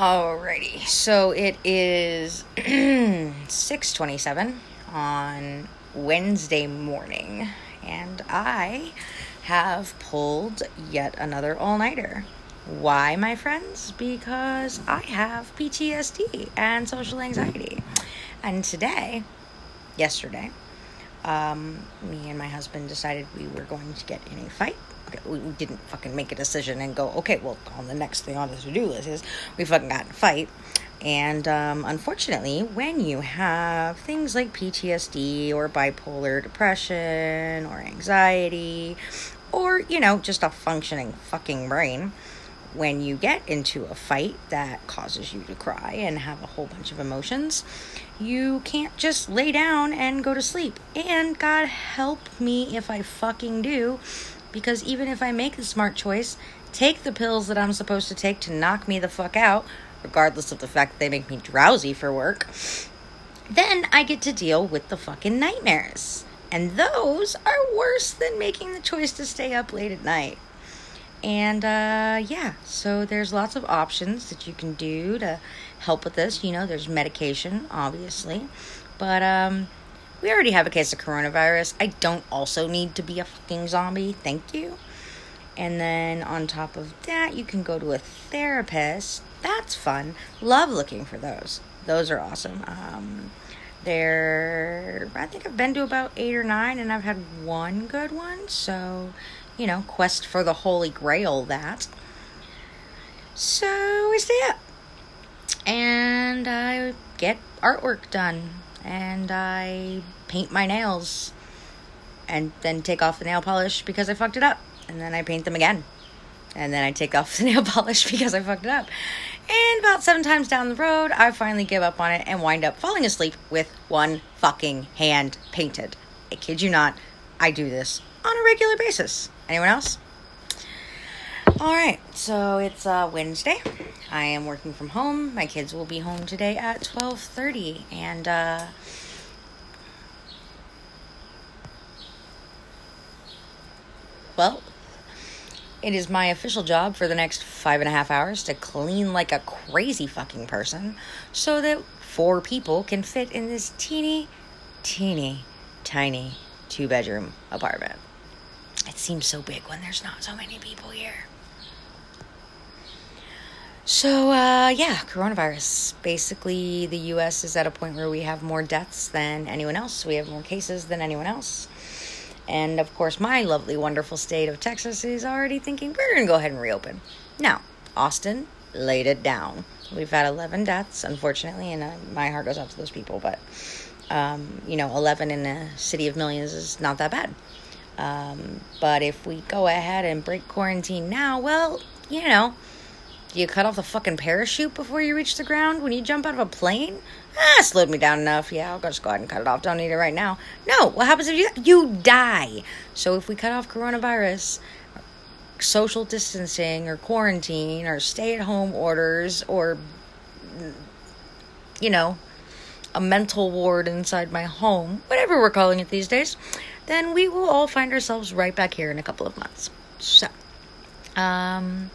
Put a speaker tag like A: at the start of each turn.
A: Alrighty, so it is 6:27 on Wednesday morning, and I have pulled yet another all-nighter. Why, my friends? Because I have PTSD and social anxiety. And today, yesterday, um, me and my husband decided we were going to get in a fight we didn't fucking make a decision and go, okay, well, on the next thing on the to do list is we fucking got in a fight. And um, unfortunately, when you have things like PTSD or bipolar depression or anxiety or, you know, just a functioning fucking brain, when you get into a fight that causes you to cry and have a whole bunch of emotions, you can't just lay down and go to sleep. And God help me if I fucking do because even if I make the smart choice, take the pills that I'm supposed to take to knock me the fuck out, regardless of the fact that they make me drowsy for work, then I get to deal with the fucking nightmares. And those are worse than making the choice to stay up late at night. And uh, yeah, so there's lots of options that you can do to help with this. You know, there's medication, obviously. But um, we already have a case of coronavirus. I don't also need to be a fucking zombie. Thank you. And then on top of that, you can go to a therapist. That's fun. Love looking for those. Those are awesome. Um, they're, I think I've been to about eight or nine, and I've had one good one. So, you know, quest for the holy grail that. So stay up. And I get artwork done and I paint my nails and then take off the nail polish because I fucked it up. And then I paint them again. And then I take off the nail polish because I fucked it up. And about seven times down the road, I finally give up on it and wind up falling asleep with one fucking hand painted. I kid you not, I do this on a regular basis. Anyone else? All right, so it's uh, Wednesday. I am working from home. My kids will be home today at twelve thirty, and uh, well, it is my official job for the next five and a half hours to clean like a crazy fucking person, so that four people can fit in this teeny, teeny, tiny two bedroom apartment. It seems so big when there's not so many people here. So, uh, yeah, coronavirus. Basically, the US is at a point where we have more deaths than anyone else. We have more cases than anyone else. And of course, my lovely, wonderful state of Texas is already thinking we're going to go ahead and reopen. Now, Austin laid it down. We've had 11 deaths, unfortunately, and uh, my heart goes out to those people. But, um, you know, 11 in a city of millions is not that bad. Um, but if we go ahead and break quarantine now, well, you know, you cut off the fucking parachute before you reach the ground when you jump out of a plane? Ah, slowed me down enough. Yeah, I'll just go ahead and cut it off. Don't need it right now. No, what happens if you you die? So if we cut off coronavirus, social distancing or quarantine or stay at home orders or you know, a mental ward inside my home, whatever we're calling it these days, then we will all find ourselves right back here in a couple of months. So, um